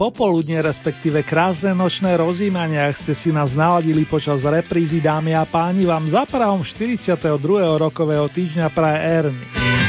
Popoludne, respektíve krásne nočné rozímania, ak ste si nás naladili počas reprízy, dámy a páni, vám za pravom 42. rokového týždňa praje Ernie.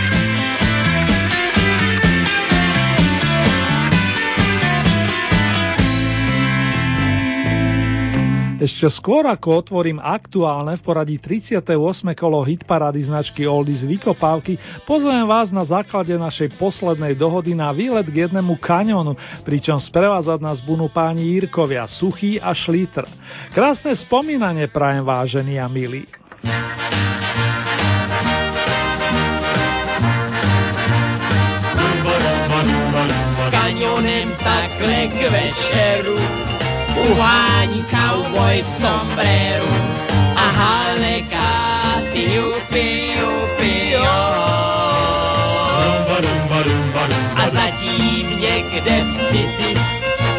Ešte skôr ako otvorím aktuálne v poradí 38. kolo hitparády značky Oldies Vykopávky, pozvem vás na základe našej poslednej dohody na výlet k jednému kanionu, pričom sprevázať nás budú páni Jirkovia, Suchý a Šlítr. Krásne spomínanie prajem vážení a milí. Kanionem takhle k večeru uhání cowboy v sombreru a halekáty jupi, jupi, jo. A zatím někde v city,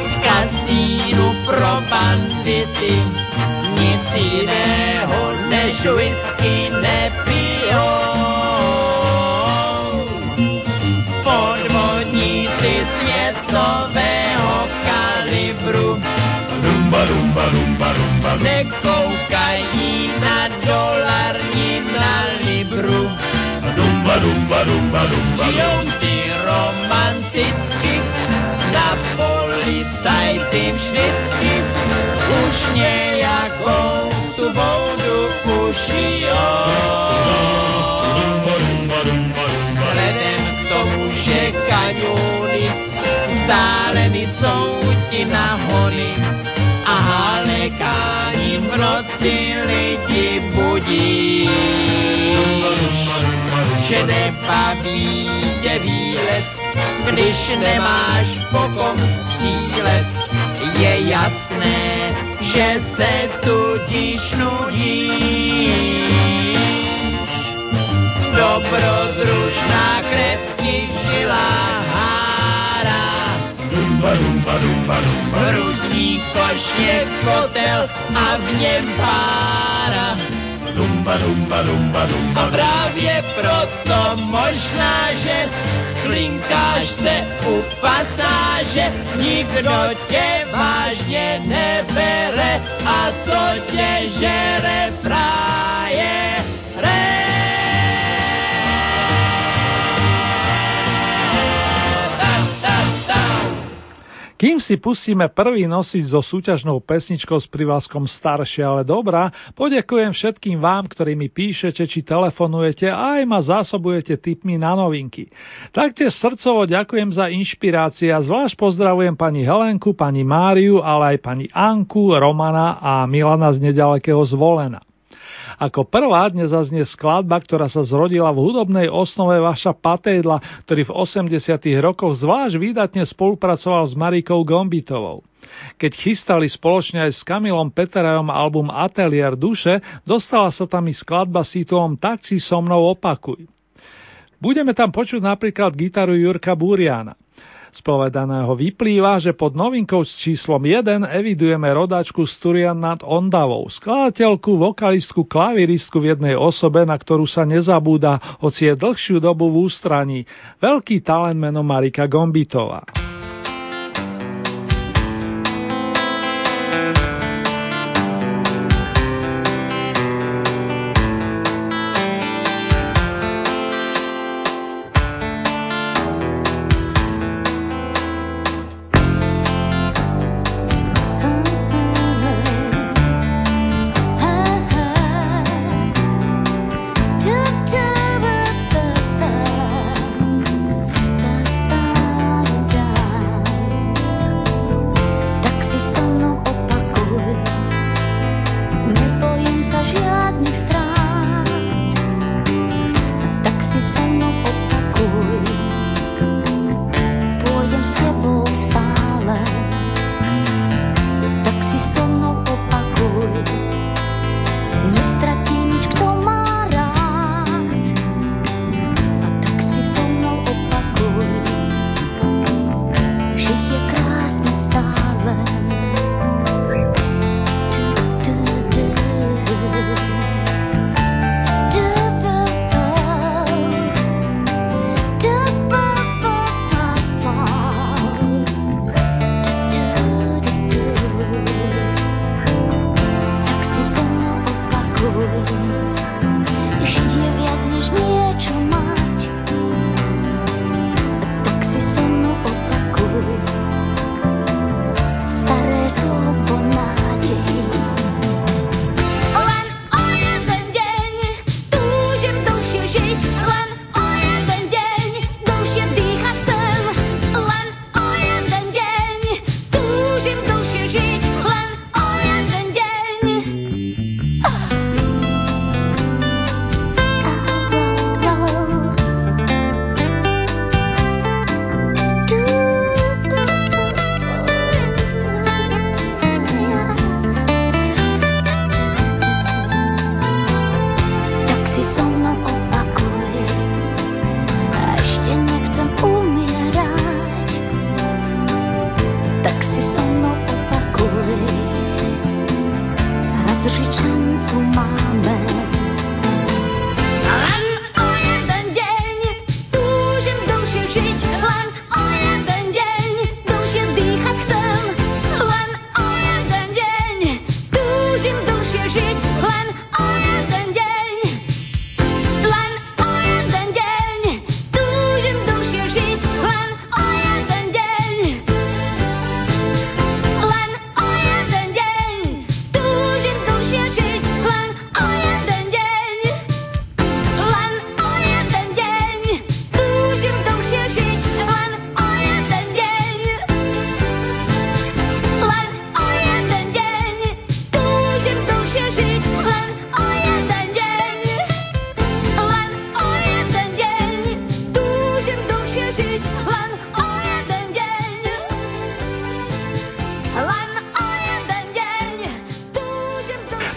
v kasínu pro bandity, nic jiného než whisky nepijou. Nekoukají na dolar ni na libru. Rumba, rumba, rumba, rumba. Žijou si romanticky, na policajty vždycky. Už nějakou tu vodu ušijou. Vzhledem k tomu, že kaňony stále jsou ti nahony, a halekání v noci lidi budí. Že nebaví tě výlet, když nemáš pokom přílet. Je jasné, že se tudíž rumba, rumba, rumba, rumba. Hrudní koš je kotel a v něm pára. Rumba, rumba, rumba, rumba. A právě proto možná, že klinkáš se u pasáže, nikdo tě vážně nebere a to tě žere fráje. Kým si pustíme prvý nosič so súťažnou pesničkou s privlaskom staršie, ale dobrá, poďakujem všetkým vám, ktorí mi píšete či telefonujete a aj ma zásobujete tipmi na novinky. Taktiež srdcovo ďakujem za inšpirácie a zvlášť pozdravujem pani Helenku, pani Máriu, ale aj pani Anku, Romana a Milana z nedalekého zvolena. Ako prvá dnes zaznie skladba, ktorá sa zrodila v hudobnej osnove Vaša Patejdla, ktorý v 80 rokoch zvlášť výdatne spolupracoval s Marikou Gombitovou. Keď chystali spoločne aj s Kamilom Peterajom album Atelier duše, dostala sa tam i skladba s titulom Tak si so mnou opakuj. Budeme tam počuť napríklad gitaru Jurka Buriana. Z povedaného vyplýva, že pod novinkou s číslom 1 evidujeme rodačku Sturian nad Ondavou, skladateľku, vokalistku, klaviristku v jednej osobe, na ktorú sa nezabúda, hoci je dlhšiu dobu v ústraní. Veľký talent meno Marika Gombitová.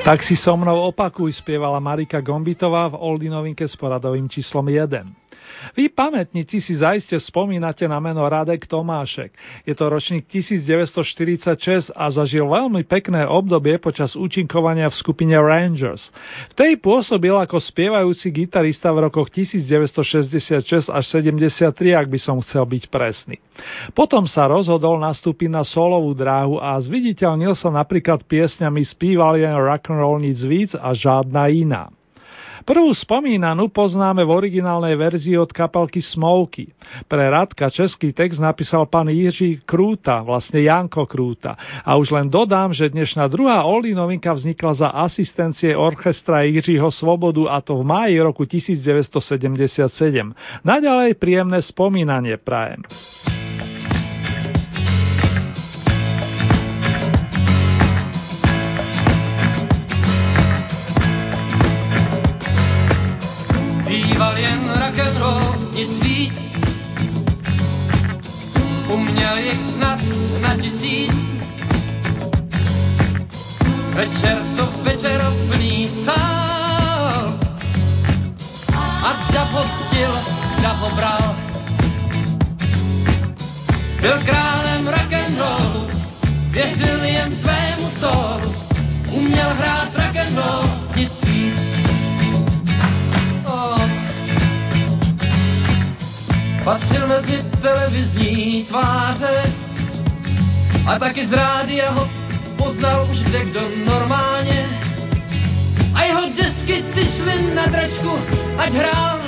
Tak si so mnou opakuj, spievala Marika Gombitová v Oldy novinke s poradovým číslom 1. Pamätníci si zaiste spomínate na meno Radek Tomášek. Je to ročník 1946 a zažil veľmi pekné obdobie počas účinkovania v skupine Rangers. V tej pôsobil ako spievajúci gitarista v rokoch 1966 až 73, ak by som chcel byť presný. Potom sa rozhodol nastúpiť na solovú dráhu a zviditeľnil sa napríklad piesňami Spíval jen rock'n'roll nic víc a žiadna iná. Prvú spomínanú poznáme v originálnej verzii od kapelky Smoky. Pre Radka český text napísal pán Jiří Krúta, vlastne Janko Krúta. A už len dodám, že dnešná druhá Oli novinka vznikla za asistencie orchestra Jiřího Svobodu a to v máji roku 1977. Naďalej príjemné spomínanie prajem. Taky z rádia ho poznal už kde kdo normálně. A jeho desky ty šly na dračku, ať hrál,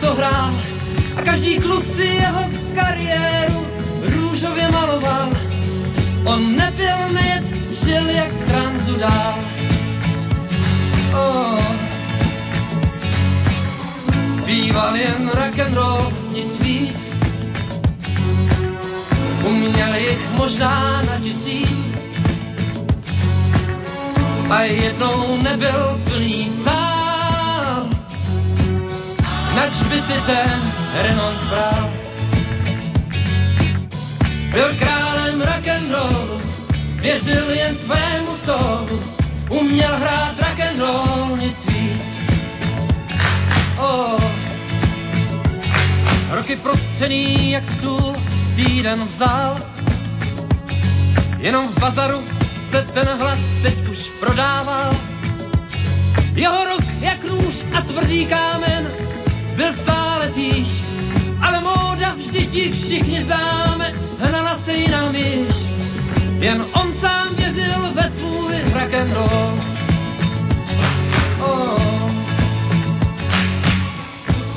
co hrál. A každý kluk si jeho kariéru růžově maloval. On nebyl nejed, žil jak transu dál. Oh. Zpíval jen rock and roll, nic víc. Uměl jich možná na tisíc. A jednou nebyl plný sál. Nač by si ten Renault bral? Byl králem rock and roll, věřil jen svému solu, uměl hrát rock and roll, nic víc. Oh. Roky prostřený jak stůl, týden vzal. Jenom v bazaru se ten hlas teď už prodával. Jeho rok jak růž a tvrdý kámen byl stále týž, ale móda vždy ti všichni známe, hnala se jinam již. Jen on sám věřil ve svůj rock'n'roll.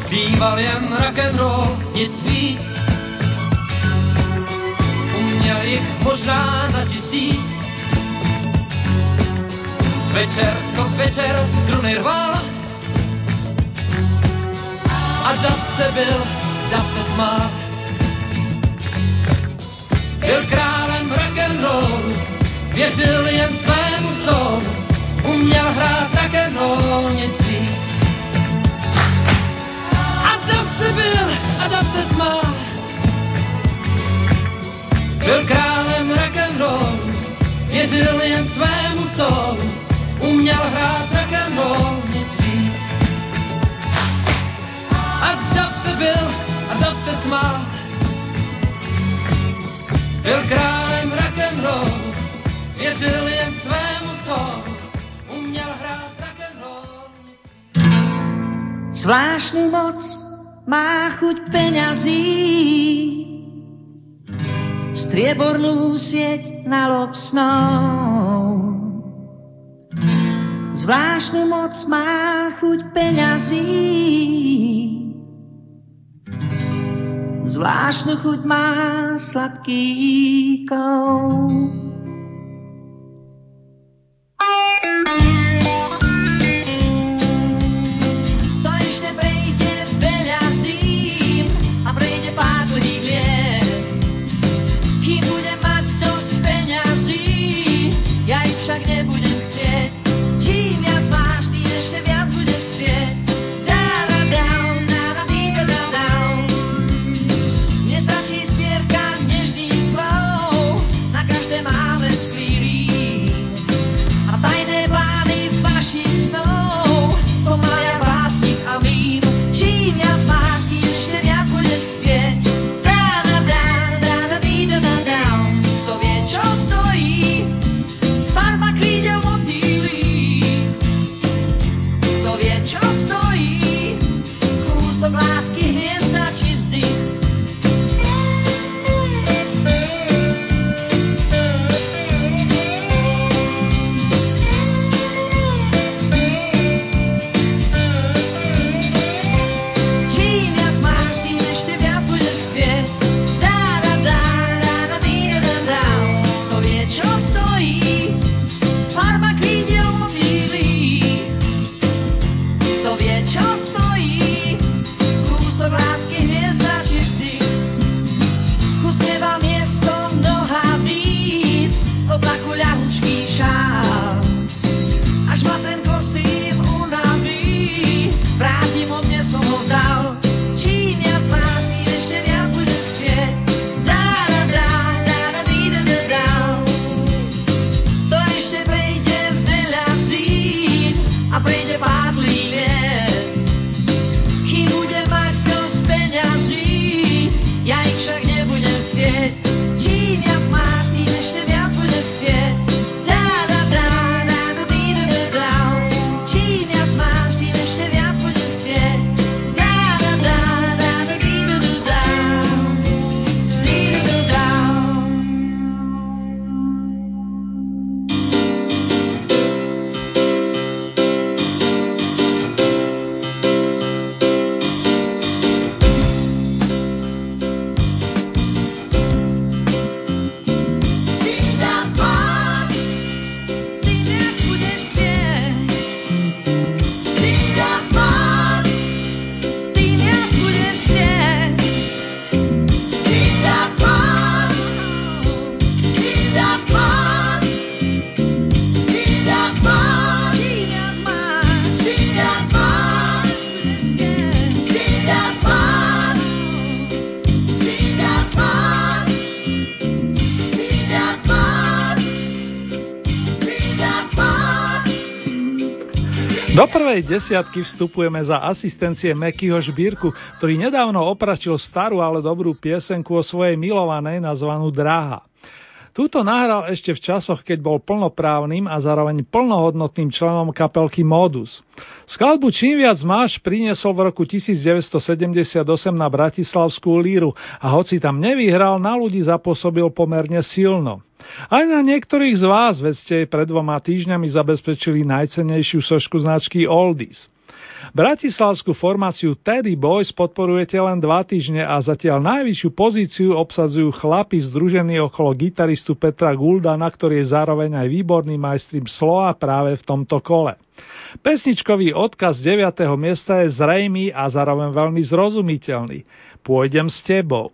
zpíval jen rock'n'roll, nic víc. Jich možná na tisíc. Večer co večer struny rval a dav se byl, dav se tmál. Byl králem rock'n'roll, věřil jen svému soulu, uměl hrát rock'n'roll, nic se byl a tam se smál. Byl králem rock'n'roll, věřil jen svému solu, uměl hrát rock'n'roll, nic víc. A se byl a se smál. Byl králem rock'n'roll, věřil jen svému solu, uměl hrát rock'n'roll, Zvláštnu moc má chuť peňazí. Striebornú sieť na lob snou. Zvláštnu moc má chuť peňazí. Zvláštnu chuť má sladký kout. Desiatky vstupujeme za asistencie Mekyho Žbírku, ktorý nedávno opračil starú, ale dobrú piesenku o svojej milovanej nazvanú Dráha. Túto nahral ešte v časoch, keď bol plnoprávnym a zároveň plnohodnotným členom kapelky Modus. Skladbu Čím viac máš priniesol v roku 1978 na Bratislavskú líru a hoci tam nevyhral, na ľudí zapôsobil pomerne silno. Aj na niektorých z vás, veď ste pred dvoma týždňami zabezpečili najcenejšiu sošku značky Oldies. Bratislavskú formáciu Teddy Boys podporujete len dva týždne a zatiaľ najvyššiu pozíciu obsadzujú chlapi združení okolo gitaristu Petra Guldana, ktorý je zároveň aj výborný majstrim slova práve v tomto kole. Pesničkový odkaz 9. miesta je zrejmý a zároveň veľmi zrozumiteľný. Pôjdem s tebou.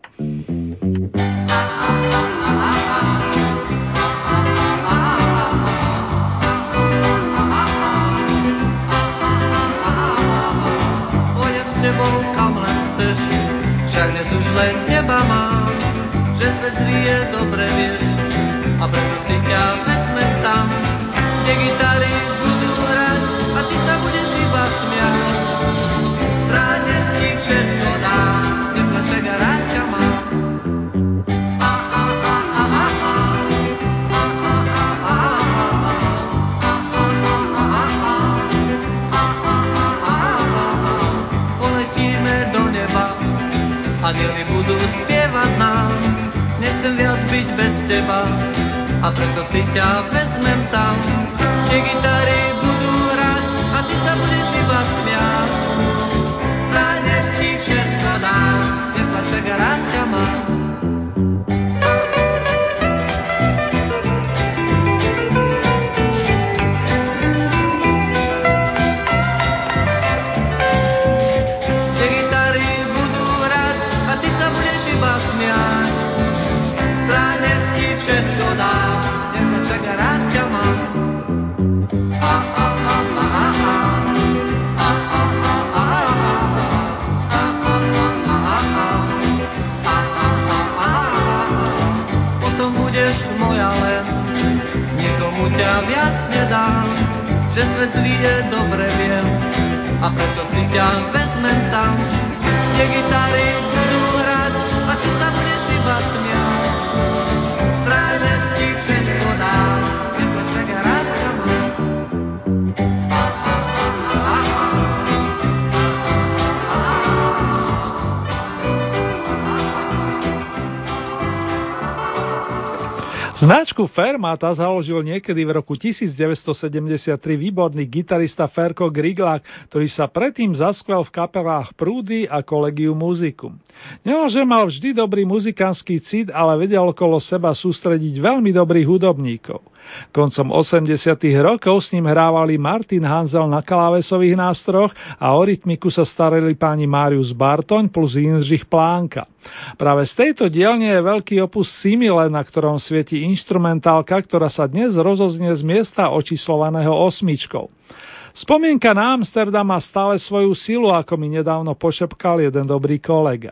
Teba a preto si ťa vezmem tam, kde gitary budú hrať a ty sa budeš iba smiať. Práve ti všetko dám, neplaček rád ťa mám. Že svet je dobre viem. A preto si ťa vezmem tam, kde gitary Značku Fermata založil niekedy v roku 1973 výborný gitarista Ferko Griglák, ktorý sa predtým zaskvel v kapelách Prúdy a Kolegiu muziku. Nielenže mal vždy dobrý muzikantský cit, ale vedel okolo seba sústrediť veľmi dobrých hudobníkov. Koncom 80. rokov s ním hrávali Martin Hanzel na klávesových nástroch a o rytmiku sa starali páni Marius Bartoň plus Jindřich Plánka. Práve z tejto dielne je veľký opus Simile, na ktorom svieti instrumentálka, ktorá sa dnes rozoznie z miesta očíslovaného osmičkou. Spomienka na Amsterdam má stále svoju silu, ako mi nedávno pošepkal jeden dobrý kolega.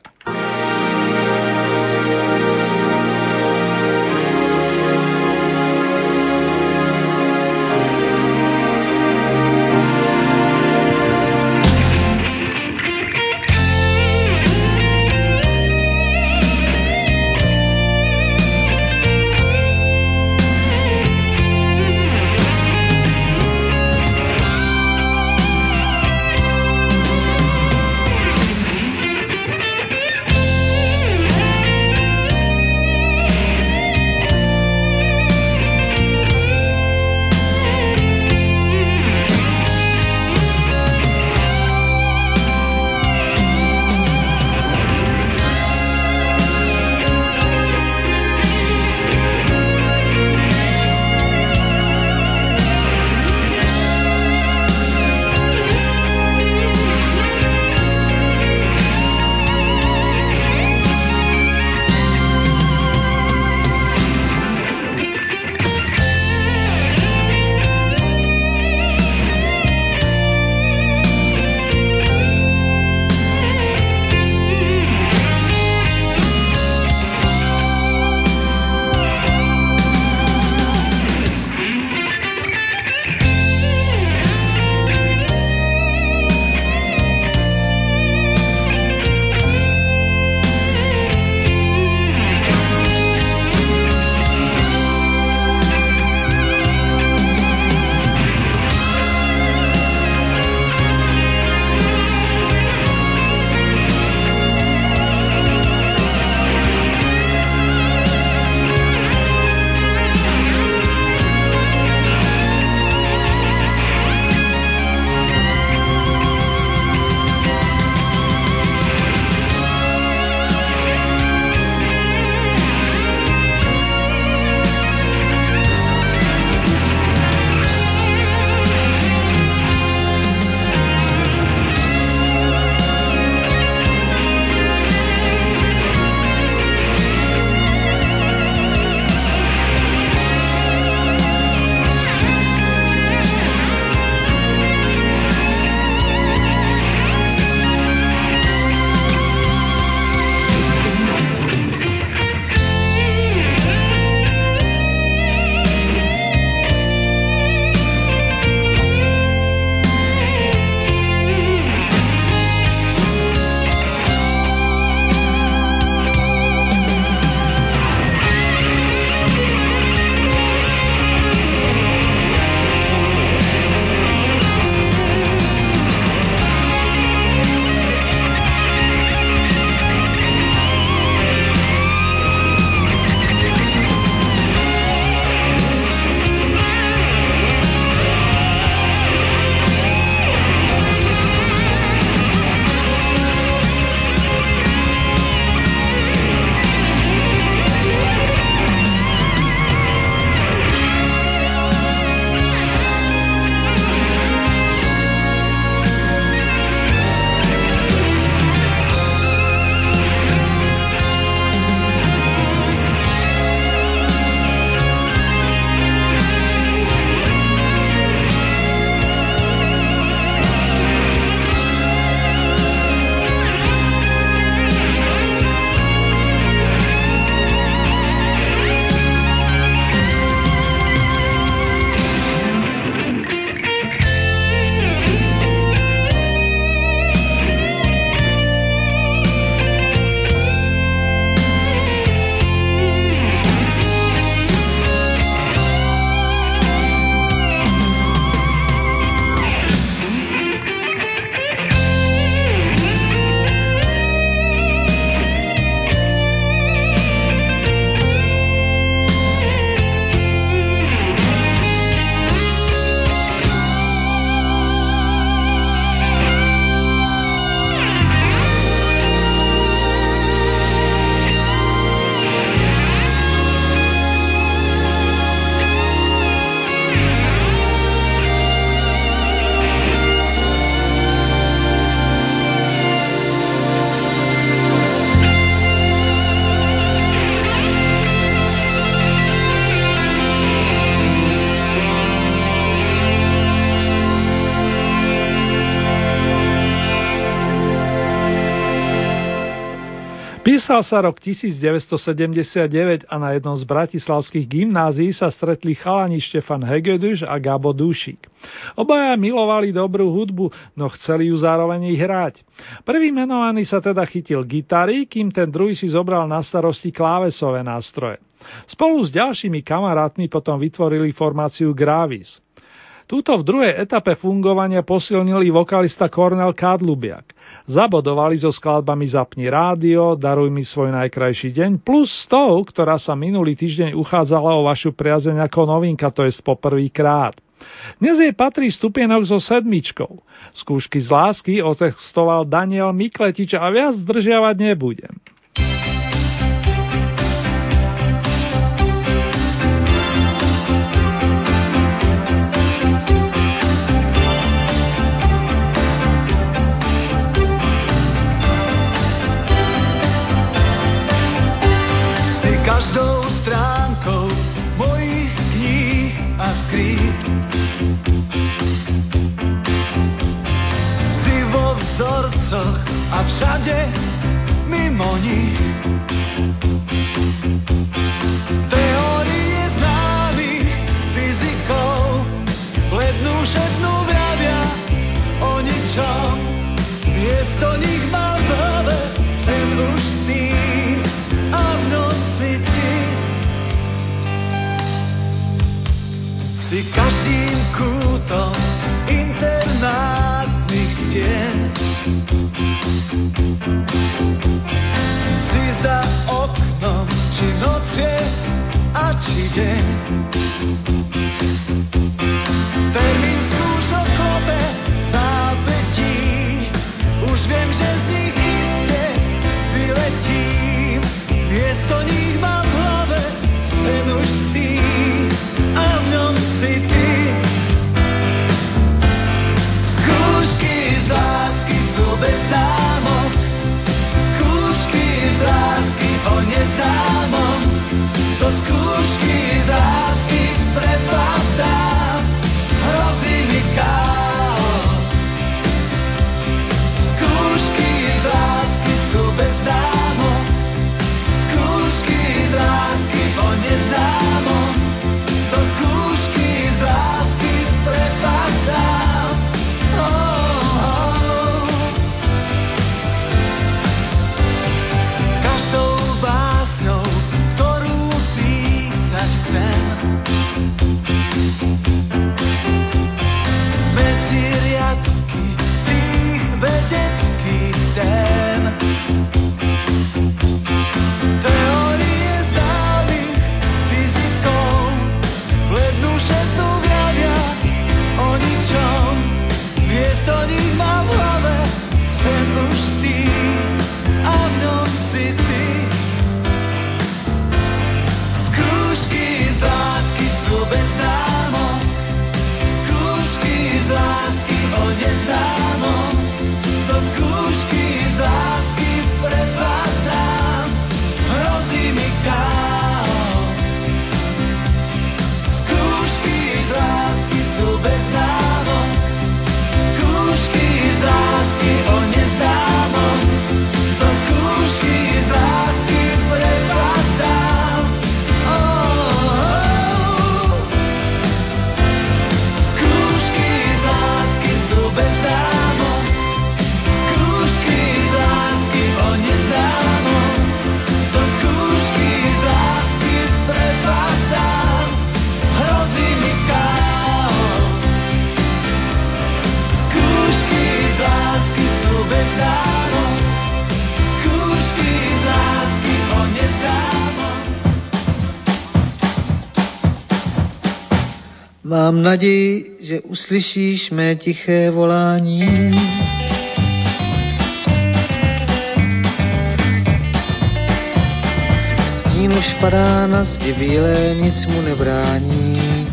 Písal sa rok 1979 a na jednom z bratislavských gymnázií sa stretli chalani Štefan Hegeduš a Gabo Dušik. Obaja milovali dobrú hudbu, no chceli ju zároveň hrať. Prvý menovaný sa teda chytil gitary, kým ten druhý si zobral na starosti klávesové nástroje. Spolu s ďalšími kamarátmi potom vytvorili formáciu Gravis. Túto v druhej etape fungovania posilnili vokalista Kornel Kadlubiak. Zabodovali so skladbami Zapni rádio, Daruj mi svoj najkrajší deň, plus s tou, ktorá sa minulý týždeň uchádzala o vašu priazeň ako novinka, to je poprvýkrát. Dnes jej patrí stupienok so sedmičkou. Skúšky z lásky otextoval Daniel Mikletič a viac zdržiavať nebudem. Všade mimo nich. Mám naději, že uslyšíš mé tiché volání. Stín už padá na zdi bílé, nic mu nebrání.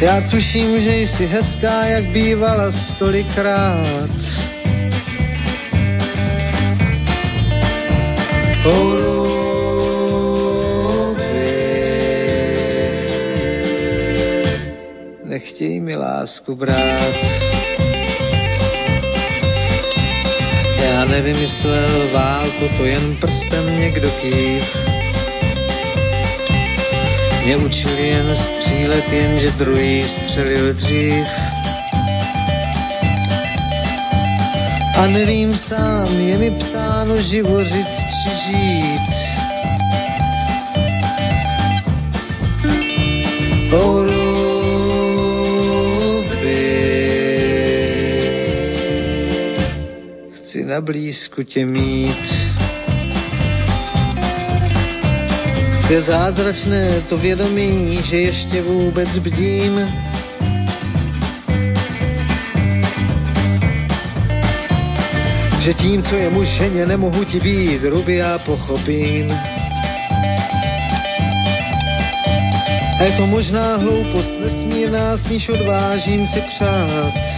Já tuším, že jsi hezká, jak bývala stolikrát. Nechtěj mi lásku brát. Já nevymyslel válku, to jen prstem někdo kýv. Mě učil jen střílet, jenže druhý střelil dřív. A nevím sám, je mi psáno živořit či žít. O na blízku tě mít. Je zázračné to vědomí, že ještě vůbec bdím. Že tím, co je mušeně, nemohu ti být, ruby já pochopím. A je to možná hloupost nesmírná, s níž odvážím si přát.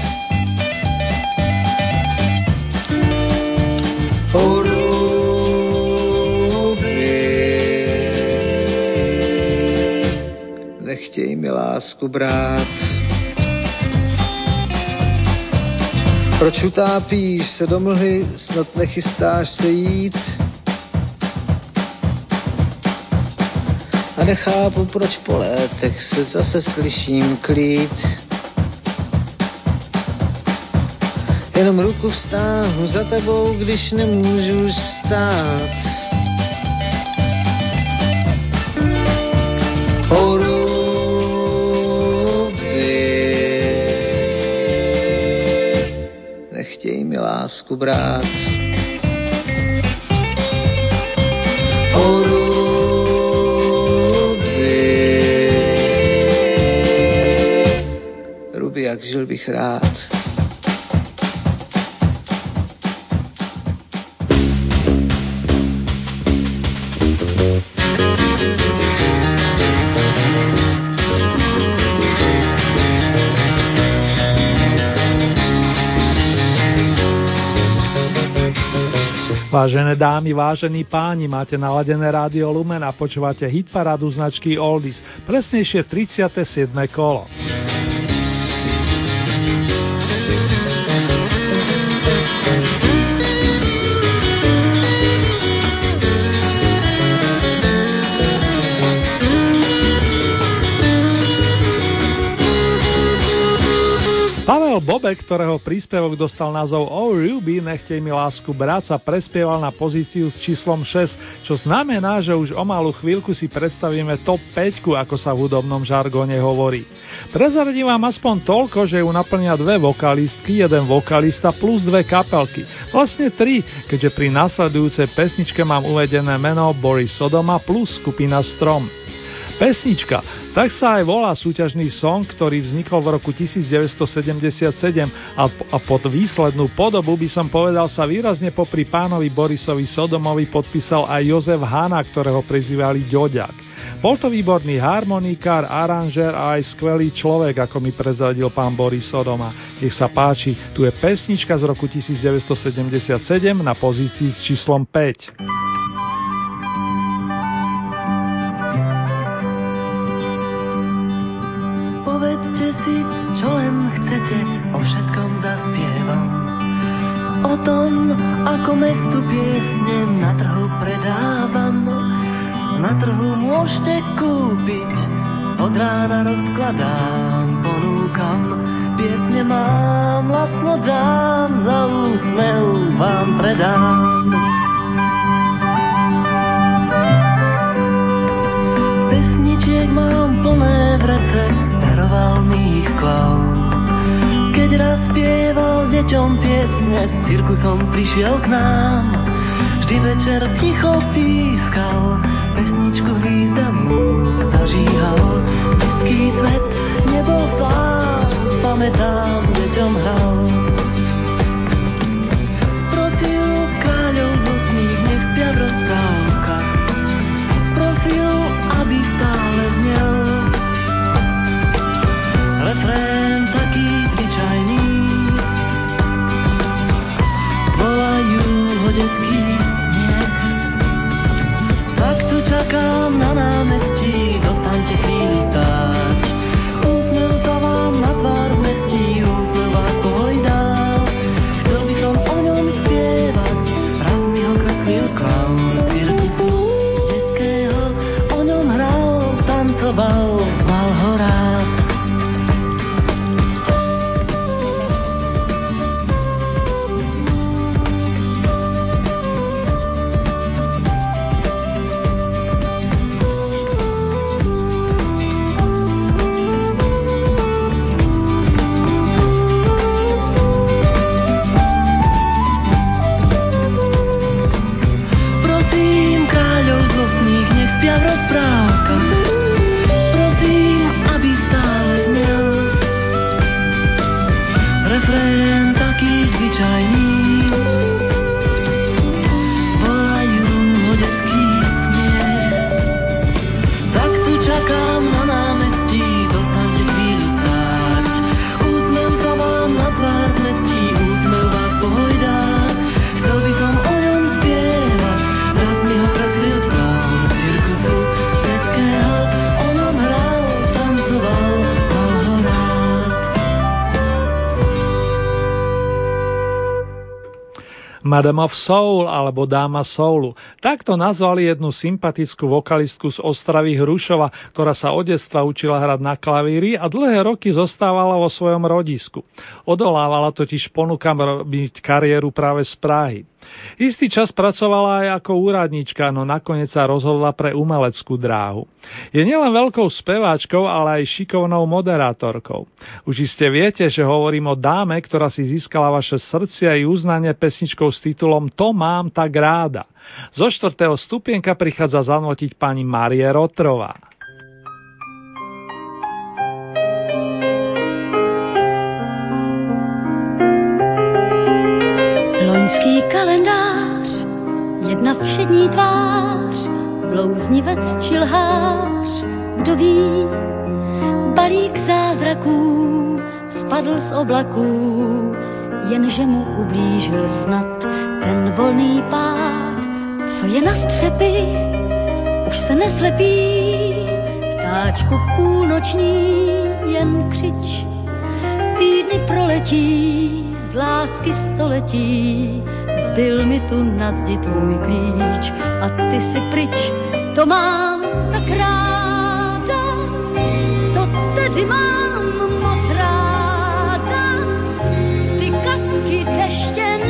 Nechtěj mi lásku brát. Proč utápíš se do mlhy, snad nechystáš se jít? A nechápu, proč po létech se zase slyším klít. Jenom ruku vstáhnu za tebou, když nemůžu už vstát. Horu nechtěj mi lásku brát. O Ruby, jak žil bych rád. Vážené dámy, vážení páni, máte naladené rádio Lumen a počúvate hitparádu značky Oldies, presnejšie 37. kolo. Bobek, ktorého príspevok dostal názov Oh Ruby, nechtej mi lásku brať, sa prespieval na pozíciu s číslom 6, čo znamená, že už o malú chvíľku si predstavíme top 5, ako sa v hudobnom žargone hovorí. Prezradím vám aspoň toľko, že ju naplňa dve vokalistky, jeden vokalista plus dve kapelky. Vlastne tri, keďže pri nasledujúcej pesničke mám uvedené meno Boris Sodoma plus skupina Strom. Pesnička, tak sa aj volá súťažný song, ktorý vznikol v roku 1977 a, a pod výslednú podobu by som povedal sa výrazne popri pánovi Borisovi Sodomovi podpísal aj Jozef Hana, ktorého prezývali Ďoďak. Bol to výborný harmonikár, aranžér a aj skvelý človek, ako mi prezradil pán Boris Sodoma. Nech sa páči, tu je pesnička z roku 1977 na pozícii s číslom 5. ako mestu piesne na trhu predávam. Na trhu môžete kúpiť, od rána rozkladám, ponúkam. Piesne mám, lacno dám, za úsmev vám predám. Spieval deťom piesne, s cirkusom prišiel k nám. Vždy večer ticho pískal, pesničku významnú zažíhal. Blízký svet nebol sám, pamätám, deťom hral. this Madam of Soul alebo Dáma Soulu. Takto nazvali jednu sympatickú vokalistku z Ostravy Hrušova, ktorá sa od detstva učila hrať na klavíri a dlhé roky zostávala vo svojom rodisku. Odolávala totiž ponukam robiť kariéru práve z Prahy. Istý čas pracovala aj ako úradnička, no nakoniec sa rozhodla pre umeleckú dráhu. Je nielen veľkou speváčkou, ale aj šikovnou moderátorkou. Už iste viete, že hovorím o dáme, ktorá si získala vaše srdcia i uznanie pesničkou s titulom To mám tak ráda. Zo štvrtého stupienka prichádza zanotiť pani Marie Rotrová. Všední tvář, blouznivec či lhář, kdo ví, balík zázraků spadl z oblaků, jenže mu ublížil snad ten volný pád, co je na střepy, už se neslepí, vtáčku půlnoční jen křič, týdny proletí, z lásky století, zbyl mi tu na zdi tvůj klíč. A ty si pryč, to mám tak ráda, to tedy mám moc ráda, ty kapky deště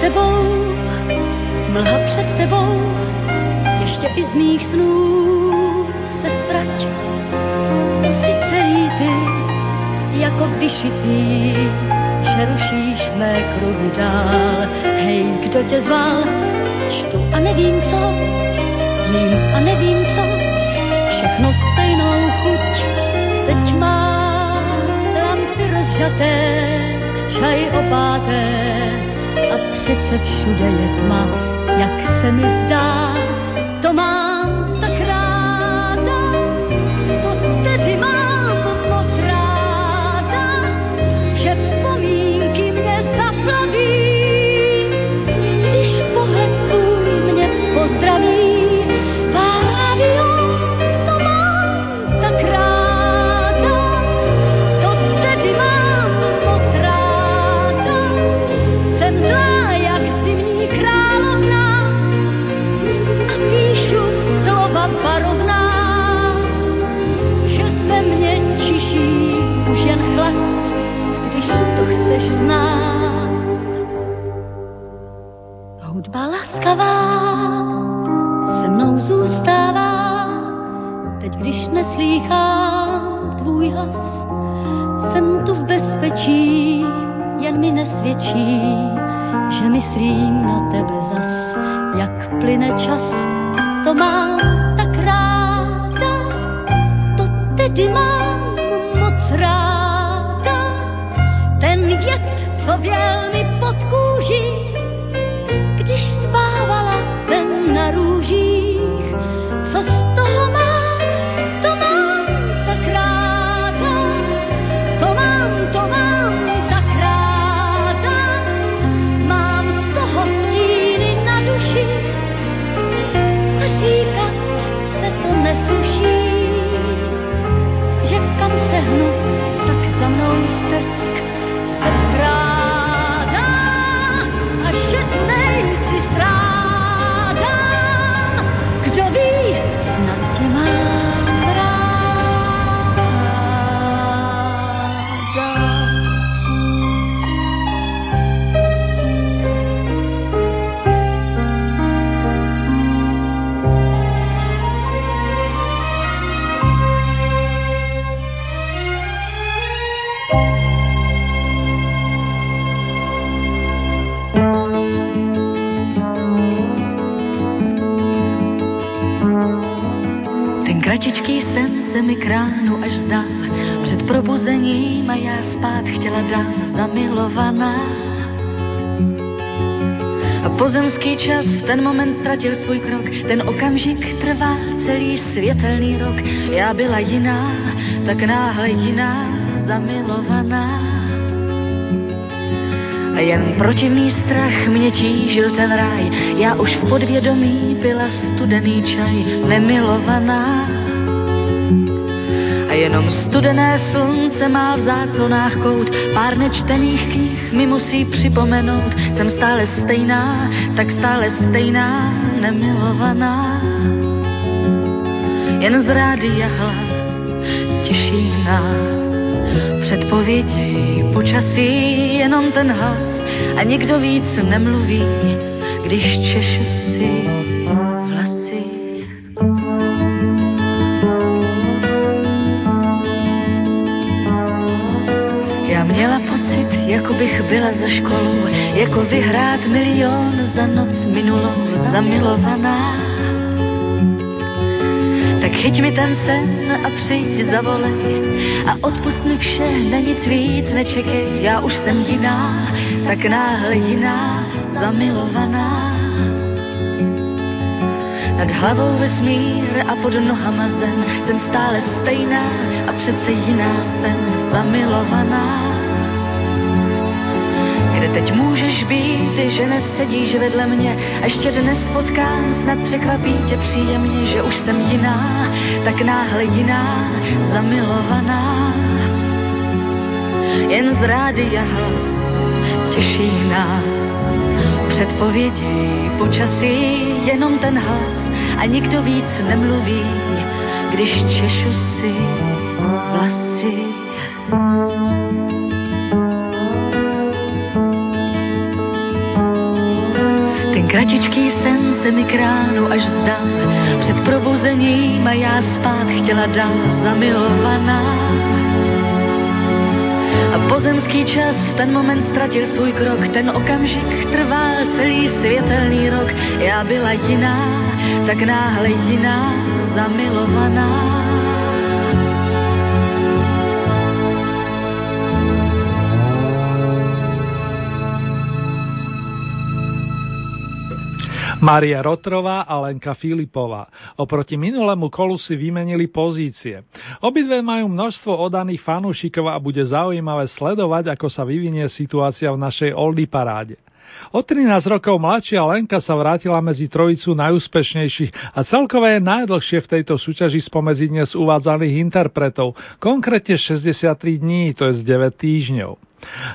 tebou, mlha před tebou, ještě i z mých snů se strať. To si celý ty, jako vyšitý, že rušíš mé kruhy dál. Hej, kdo tě zval, čtu a nevím co, jím a nevím co, všechno stejnou chuť. Teď má lampy rozžaté, čaj opáté, a přece všude je tma, jak se mi zdá, to mám ztratil svůj krok, ten okamžik trvá celý světelný rok. Já byla jiná, tak náhle jiná, zamilovaná. A jen protivný strach mě tížil ten ráj, já už v podvědomí byla studený čaj, nemilovaná. A jenom studené slunce má v záclonách kout, pár nečtených knih mi musí připomenout, jsem stále stejná, tak stále stejná, nemilovaná. Jen z rádia hlas těší nás, předpovědi počasí, jenom ten hlas a nikdo víc nemluví, když češu si vlasy. Já měla pocit, jako bych byla za školu, jako vyhrát milion za noc minulou, zamilovaná. Tak chyť mi ten sen a přijď zavolej a odpust mi vše, na nic víc nečekej, já už jsem jiná, tak náhle jiná, zamilovaná. Nad hlavou vesmír a pod nohama zem, jsem stále stejná a přece jiná jsem, zamilovaná. Teď můžeš být, že nesedíš vedle mě ještě dnes potkám, snad překvapí tě příjemně, že už jsem jiná, tak náhle jiná, zamilovaná. Jen z rádia hlas těší nás, předpovědi počasí, jenom ten hlas a nikdo víc nemluví, když češu si až zdal, před probuzením a já spát chtěla dál zamilovaná. A pozemský čas v ten moment ztratil svůj krok, ten okamžik trval celý světelný rok. Já byla jiná, tak náhle jiná, zamilovaná. Maria Rotrová a Lenka Filipová. Oproti minulému kolu si vymenili pozície. Obidve majú množstvo odaných fanúšikov a bude zaujímavé sledovať, ako sa vyvinie situácia v našej Oldy paráde. O 13 rokov mladšia Lenka sa vrátila medzi trojicu najúspešnejších a celkové je najdlhšie v tejto súťaži spomedzi dnes uvádzaných interpretov, konkrétne 63 dní, to je z 9 týždňov.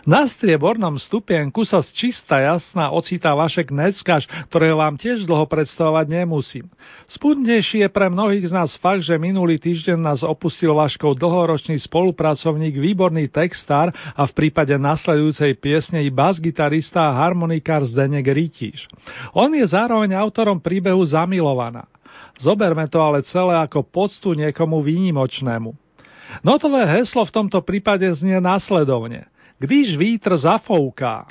Na striebornom stupienku sa z čistá jasná ocitá Vašek Neckaš, ktorého vám tiež dlho predstavovať nemusím. Spúdnejší je pre mnohých z nás fakt, že minulý týždeň nás opustil Vaškov dlhoročný spolupracovník, výborný textár a v prípade nasledujúcej piesne i bas-gitarista a harmonikár Zdenek Rytíš. On je zároveň autorom príbehu Zamilovaná. Zoberme to ale celé ako poctu niekomu výnimočnému. Notové heslo v tomto prípade znie následovne – když vítr zafouká.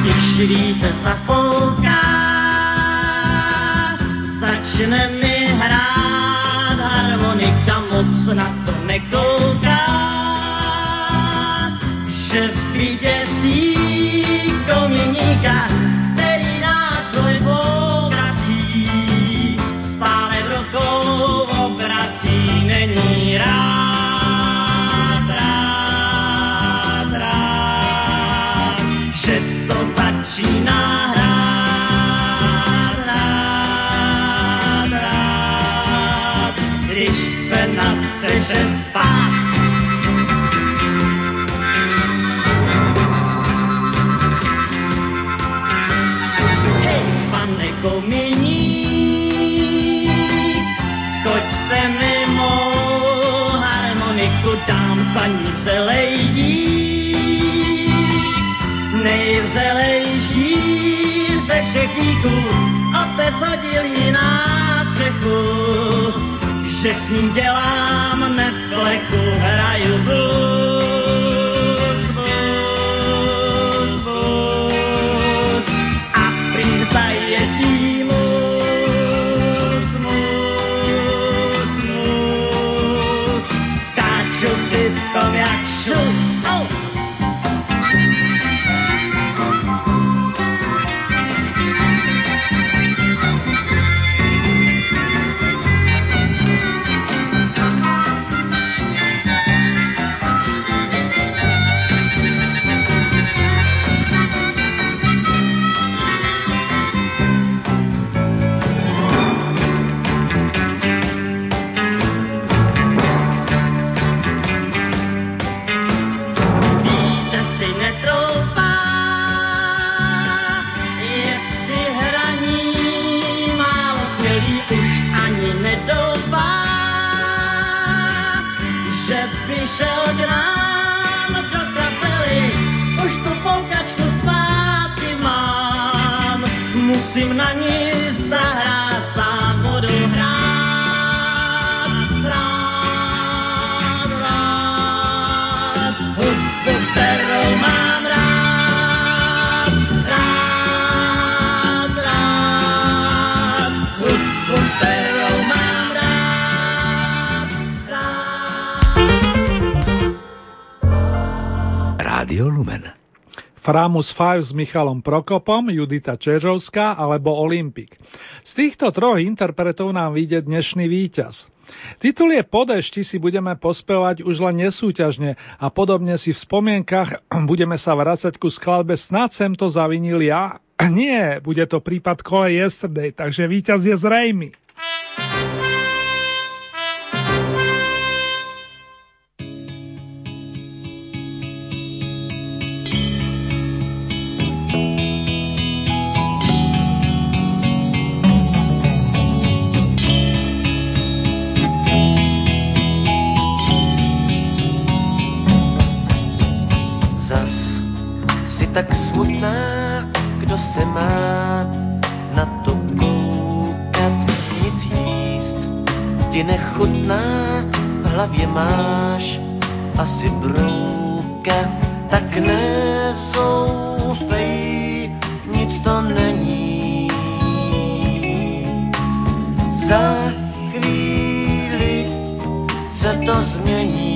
Když vítr zafouká, začne mi hrát harmonika, moc na to nekouká, že v bídě kominíka, Paní panice lejdí, nejvřelejší ze všech míků, otec hodil ji na střechu, že s ním dělám neplechu, hraju blues. Framus 5 s Michalom Prokopom, Judita Čežovská alebo Olympik. Z týchto troch interpretov nám vyjde dnešný víťaz. Titul je Po si budeme pospevať už len nesúťažne a podobne si v spomienkach budeme sa vracať ku skladbe Snad sem to zavinil ja. Nie, bude to prípad Kole Yesterday, takže víťaz je zrejmy. Zas nechutná, v hlavě máš asi brouka, tak nezoufej, nic to není. Za chvíli se to změní.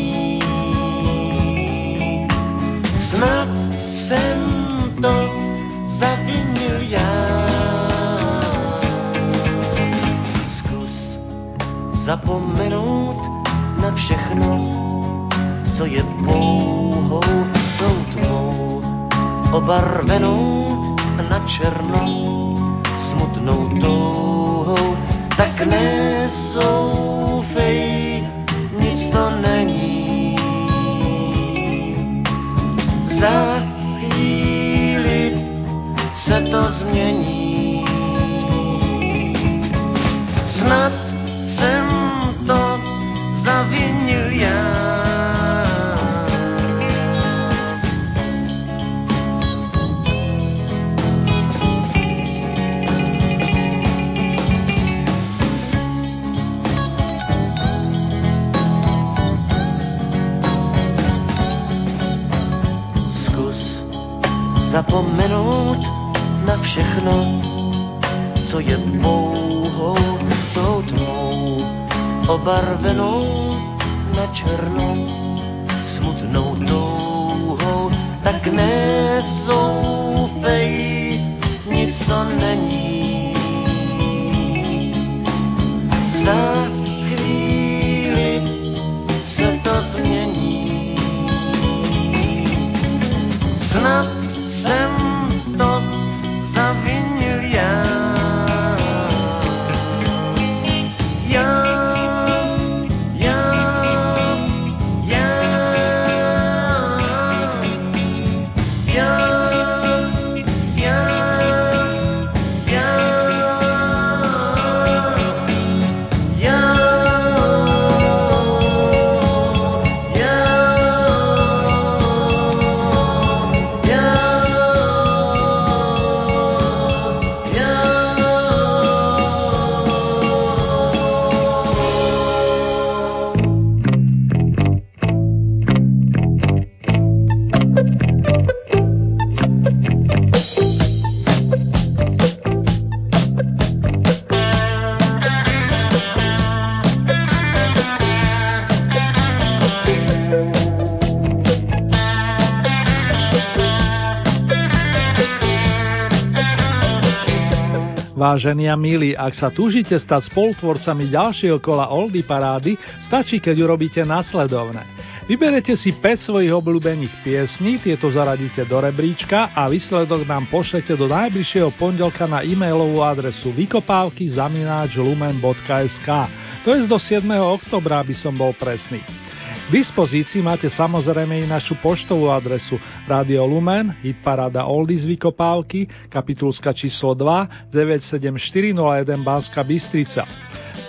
Zapomenout na všechno, co je pouhou tou tmou, obarvenou na černo, smutnou touhou, tak nezoufej, Vážení a milí, ak sa túžite stať spolutvorcami ďalšieho kola Oldy Parády, stačí, keď urobíte nasledovné. Vyberete si 5 svojich obľúbených piesní, tieto zaradíte do rebríčka a výsledok nám pošlete do najbližšieho pondelka na e-mailovú adresu vykopávky lumen.sk to je do 7. oktobra, aby som bol presný. K dispozícii máte samozrejme i našu poštovú adresu Radio Lumen, Hitparada Oldies Vykopávky, kapitulska číslo 2, 97401 Banska Bystrica.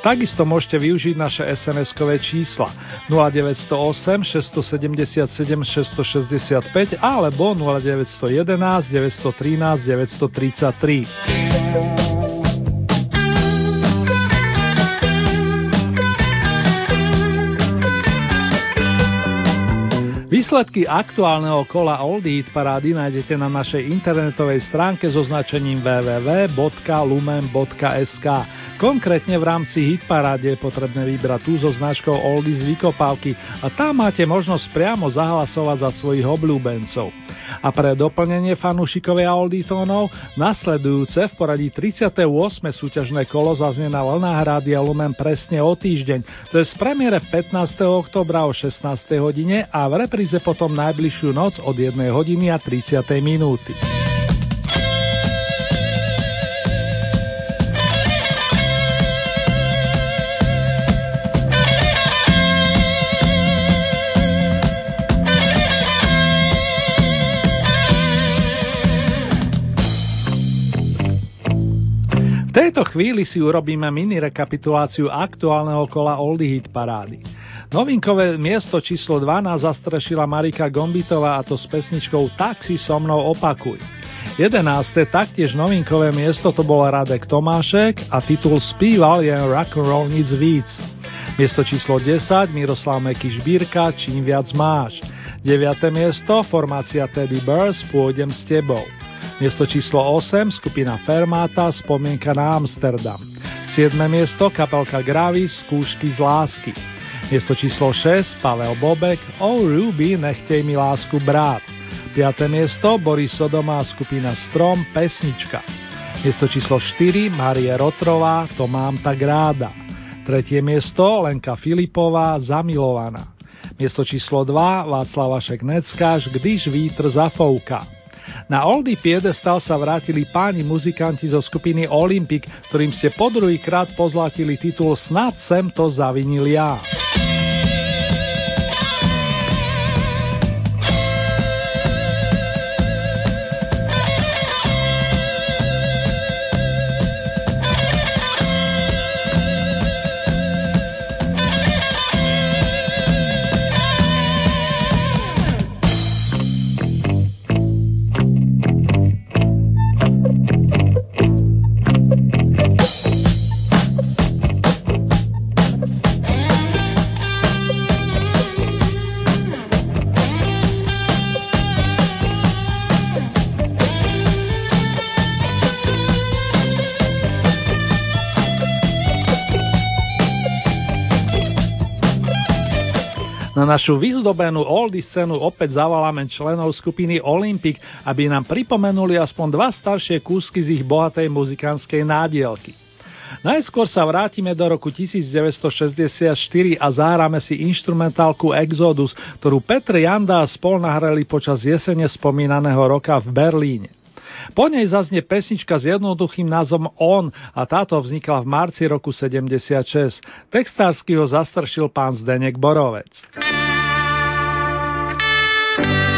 Takisto môžete využiť naše SMS-kové čísla 0908 677 665 alebo 0911 913 933. Výsledky aktuálneho kola Oldie Hit parády nájdete na našej internetovej stránke so značením www.lumen.sk. Konkrétne v rámci Hitparáde je potrebné vybrať tú so značkou Oldies Vykopávky a tam máte možnosť priamo zahlasovať za svojich obľúbencov. A pre doplnenie fanúšikovia Olditónov nasledujúce v poradí 38. súťažné kolo zaznie na vlnách Rádia Lumen presne o týždeň, to je z premiére 15. oktobra o 16. hodine a v repríze potom najbližšiu noc od 1 hodiny a 30. minúty. Tejto chvíli si urobíme mini rekapituláciu aktuálneho kola Oldie Hit parády. Novinkové miesto číslo 12 zastrešila Marika Gombitová a to s pesničkou Tak si so mnou opakuj. 11. taktiež novinkové miesto to bol Radek Tomášek a titul spíval je Rock and Roll nic víc. Miesto číslo 10 Miroslav Meky Žbírka Čím viac máš. 9. miesto formácia Teddy Bears Pôjdem s tebou. Miesto číslo 8 skupina Fermata Spomienka na Amsterdam. 7. miesto kapelka Gravis Skúšky z lásky. Miesto číslo 6 Pavel Bobek Oh Ruby nechtej mi lásku brát. 5. miesto Boris Sodoma skupina Strom Pesnička. Miesto číslo 4 Marie Rotrová To mám tak ráda. Tretie miesto Lenka Filipová Zamilovaná. Miesto číslo 2 Václav Vašek Neckáš Když vítr zafouká. Na Oldy Piedestal sa vrátili páni muzikanti zo skupiny Olympic, ktorým ste po druhýkrát pozlatili titul Snad sem to zavinil ja. Našu vyzdobenú oldy scénu opäť zavoláme členov skupiny Olympic, aby nám pripomenuli aspoň dva staršie kúsky z ich bohatej muzikánskej nádielky. Najskôr sa vrátime do roku 1964 a zahráme si instrumentálku Exodus, ktorú Petr Janda a spol nahrali počas jesene spomínaného roka v Berlíne. Po nej zaznie pesnička s jednoduchým názvom On a táto vznikla v marci roku 76. Textársky ho zastršil pán Zdenek Borovec. depressed.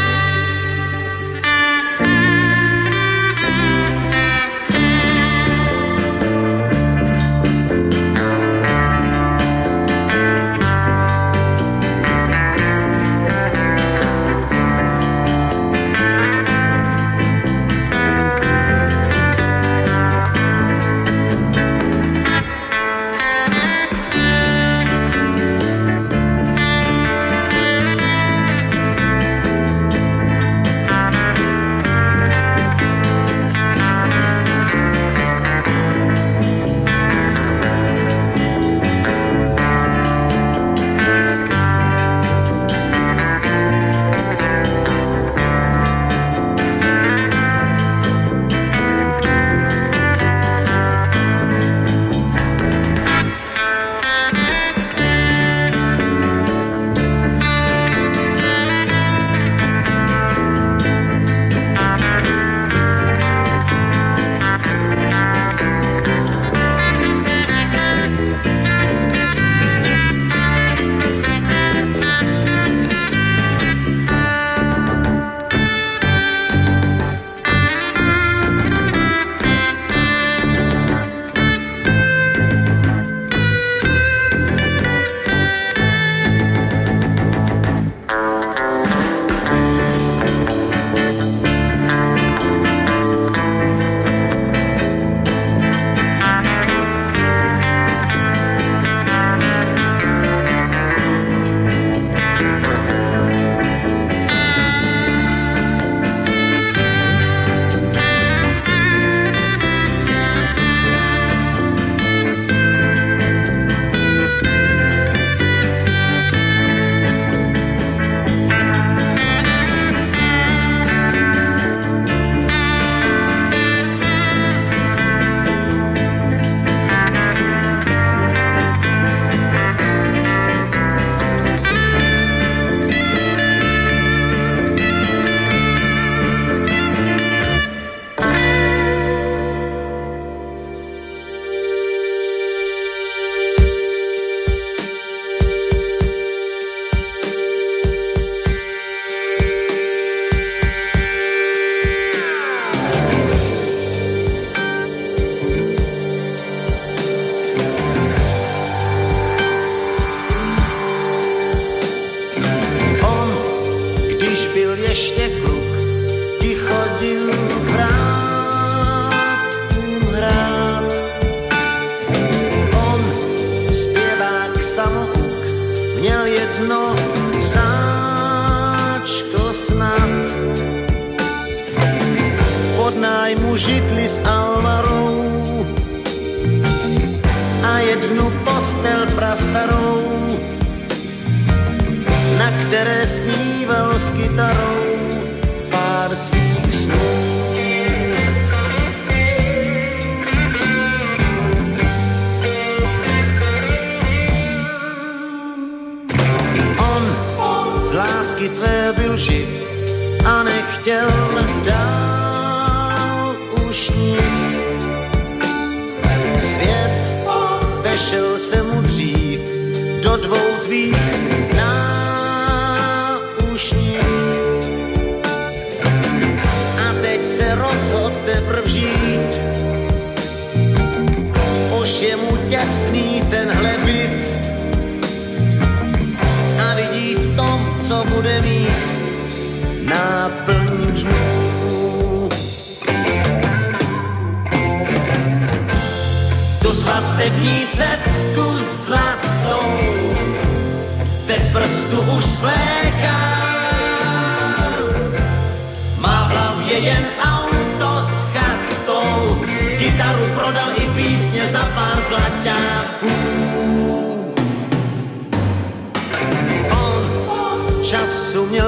сумел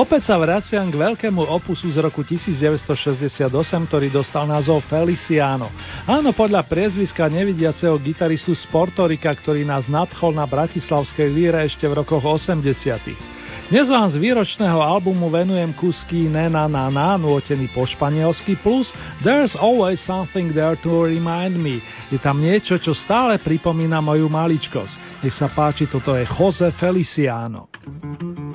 Opäť sa vraciam k veľkému opusu z roku 1968, ktorý dostal názov Feliciano. Áno, podľa priezviska nevidiaceho gitaristu z Portorika, ktorý nás nadchol na bratislavskej líre ešte v rokoch 80. Dnes vám z výročného albumu venujem kusky Nena na na, nuotený po španielsky, plus There's always something there to remind me. Je tam niečo, čo stále pripomína moju maličkosť. Nech sa páči, toto je Jose Feliciano. thank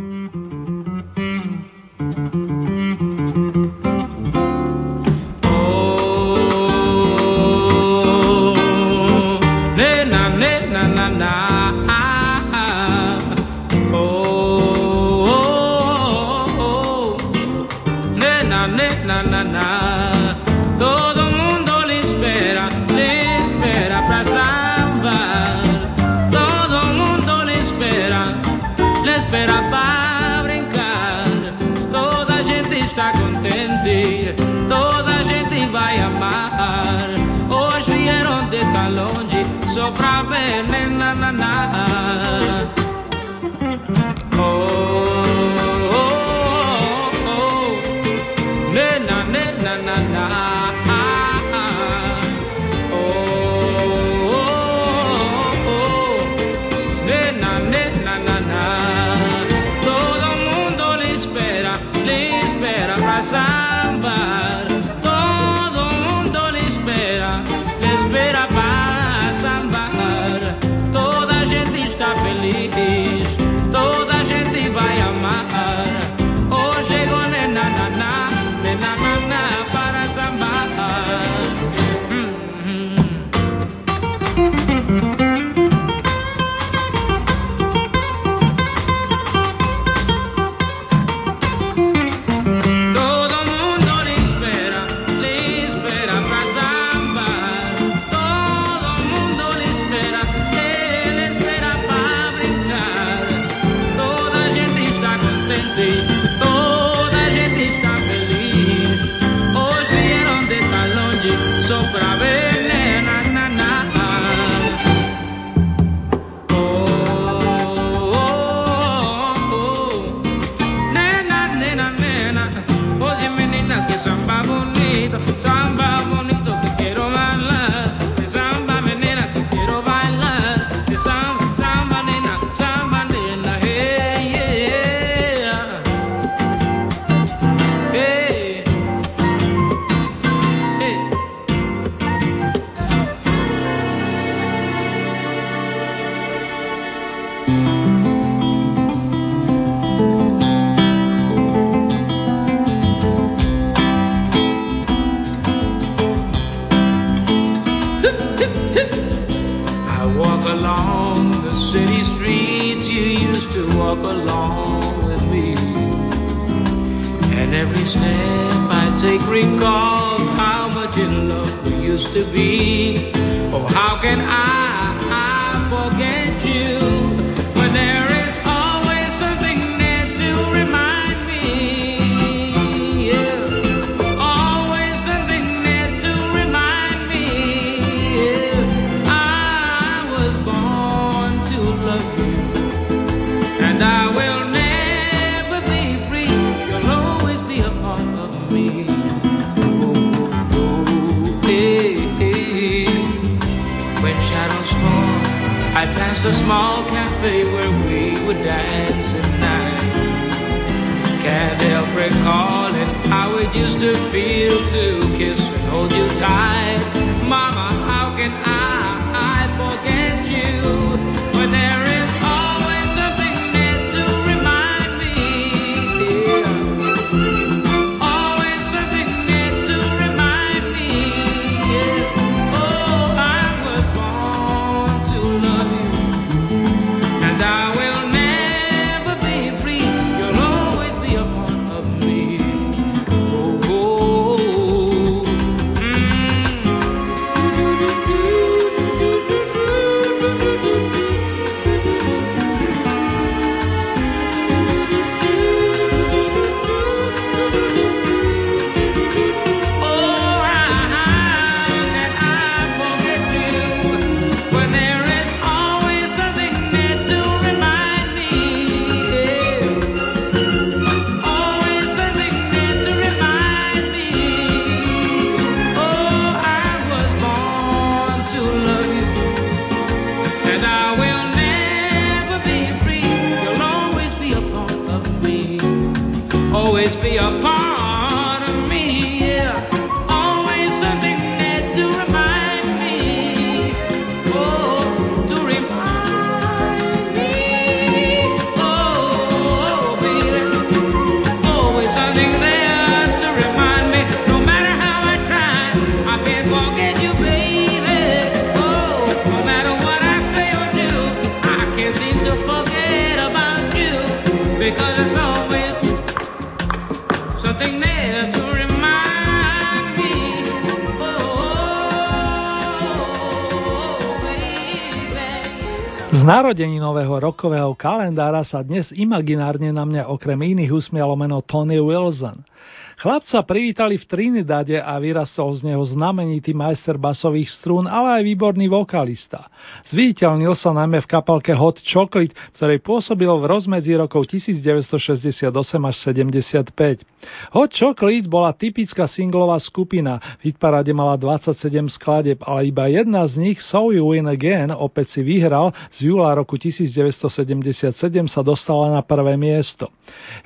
narodení nového rokového kalendára sa dnes imaginárne na mňa okrem iných usmialo meno Tony Wilson – Chlapca privítali v Trinidade a vyrastol z neho znamenitý majster basových strún, ale aj výborný vokalista. Zviditeľnil sa najmä v kapalke Hot Chocolate, ktorej pôsobilo v rozmedzi rokov 1968 až 75. Hot Chocolate bola typická singlová skupina, v hitparade mala 27 skladeb, ale iba jedna z nich, So You Win Again, opäť si vyhral, z júla roku 1977 sa dostala na prvé miesto.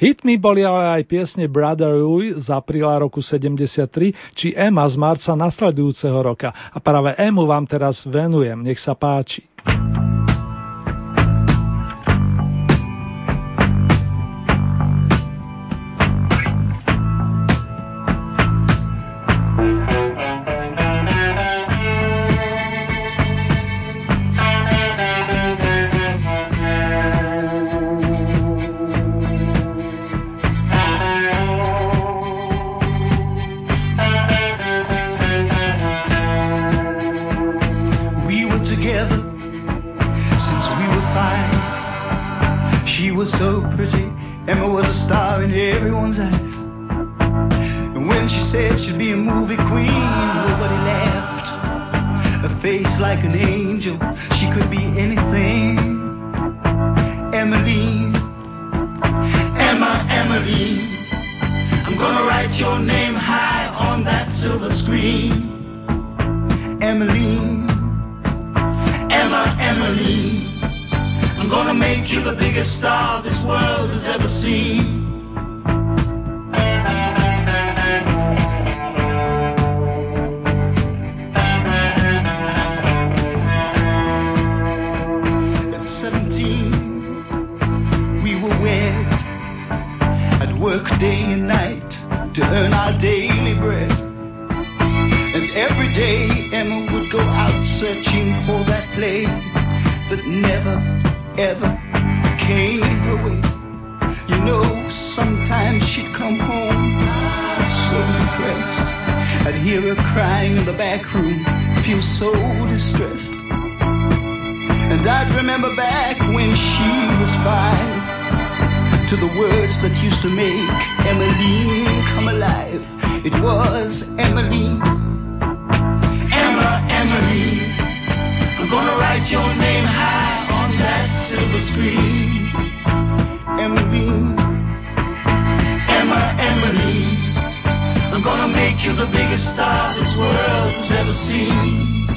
Hitmi boli ale aj piesne Brother Louis z apríla roku 73 či Ema z marca nasledujúceho roka. A práve Emu vám teraz venujem. Nech sa páči. I'd hear her crying in the back room, feel so distressed. And I'd remember back when she was five to the words that used to make Emmeline come alive. It was Emmeline. Emma, Emmeline. I'm gonna write your name high on that silver screen. Emmeline. Gonna make you the biggest star this world has ever seen.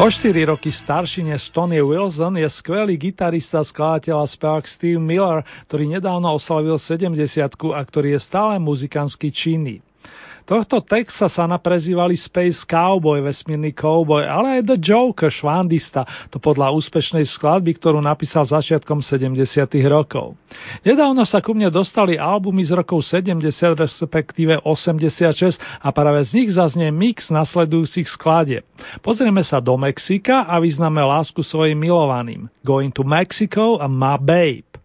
O 4 roky starší než Tony Wilson je skvelý gitarista, skladateľ a spevák Steve Miller, ktorý nedávno oslavil 70 a ktorý je stále muzikánsky činný. Tohto Texasa sa naprezývali Space Cowboy, vesmírny cowboy, ale aj The Joker, švandista, to podľa úspešnej skladby, ktorú napísal začiatkom 70 rokov. Nedávno sa ku mne dostali albumy z rokov 70, respektíve 86 a práve z nich zaznie mix nasledujúcich skladieb. Pozrieme sa do Mexika a vyznáme lásku svojim milovaným. Going to Mexico a My Babe.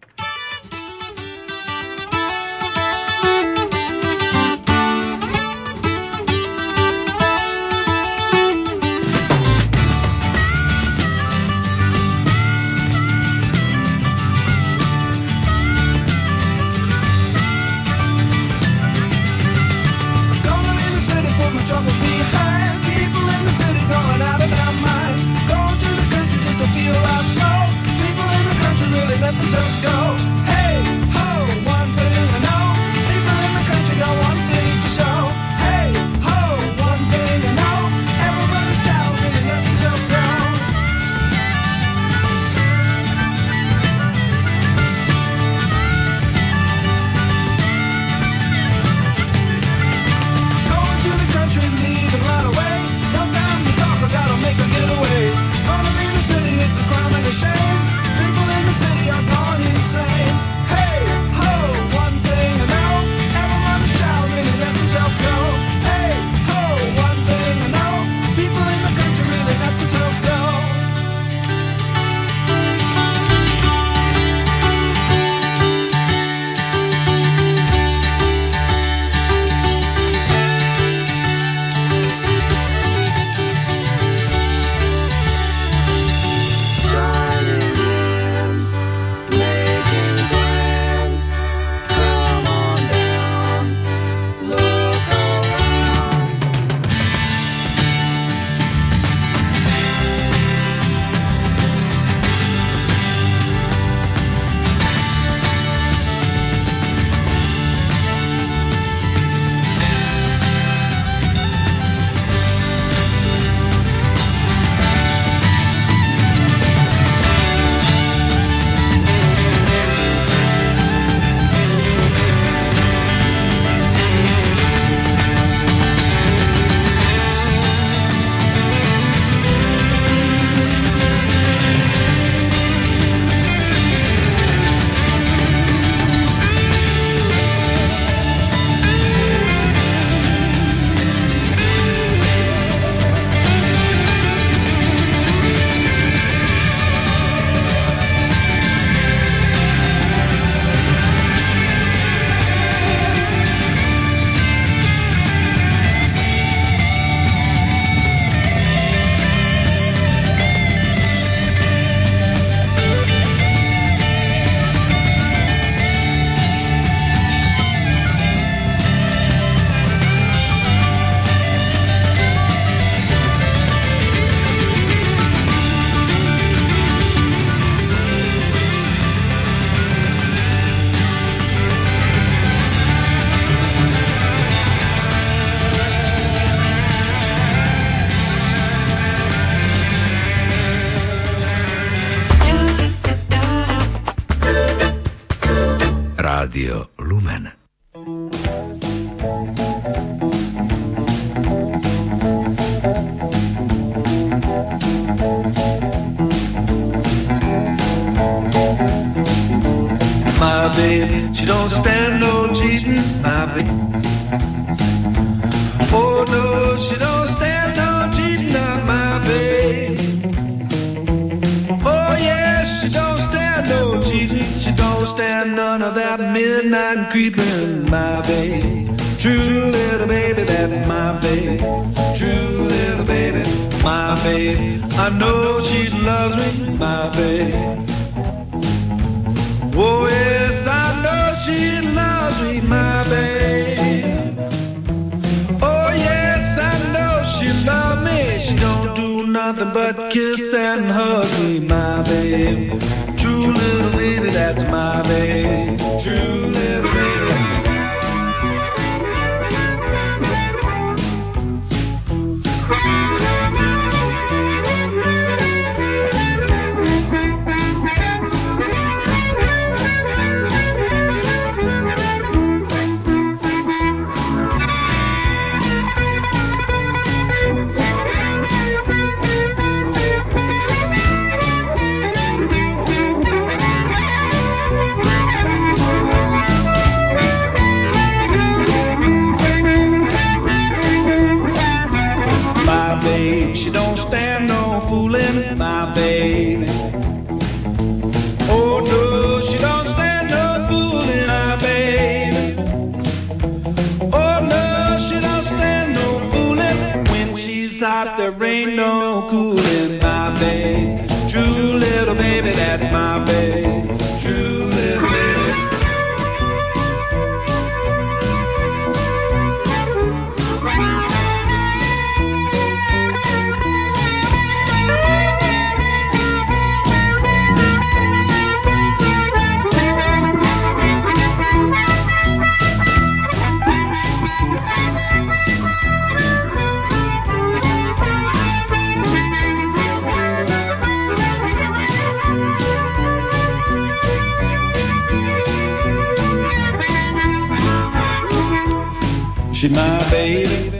She my baby,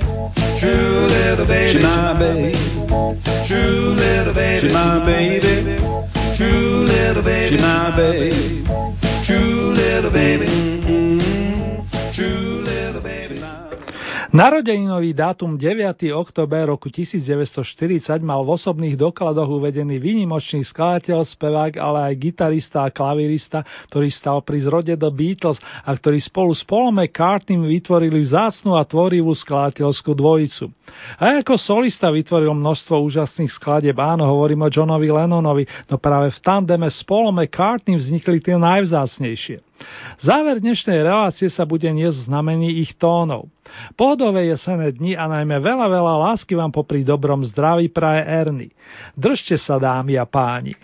true little baby. She my baby, true little baby. She my baby, true little baby. She my baby, true little baby. Mm-hmm. Narodeninový dátum 9. október roku 1940 mal v osobných dokladoch uvedený výnimočný skladateľ, spevák, ale aj gitarista a klavirista, ktorý stal pri zrode The Beatles a ktorý spolu s Paulom McCartneym vytvorili vzácnu a tvorivú skladateľskú dvojicu. A ako solista vytvoril množstvo úžasných skladeb, áno, hovorím o Johnovi Lennonovi, no práve v tandeme s Paulom McCartneym vznikli tie najvzácnejšie. Záver dnešnej relácie sa bude niesť znamení ich tónov. Pohodové jesené dni a najmä veľa, veľa lásky vám popri dobrom zdraví praje Erny. Držte sa, dámy a páni.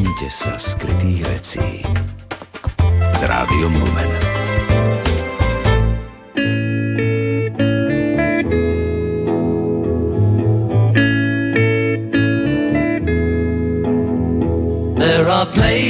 Zúčastnite sa skrytých vecí. S Rádiom Lumen. There are places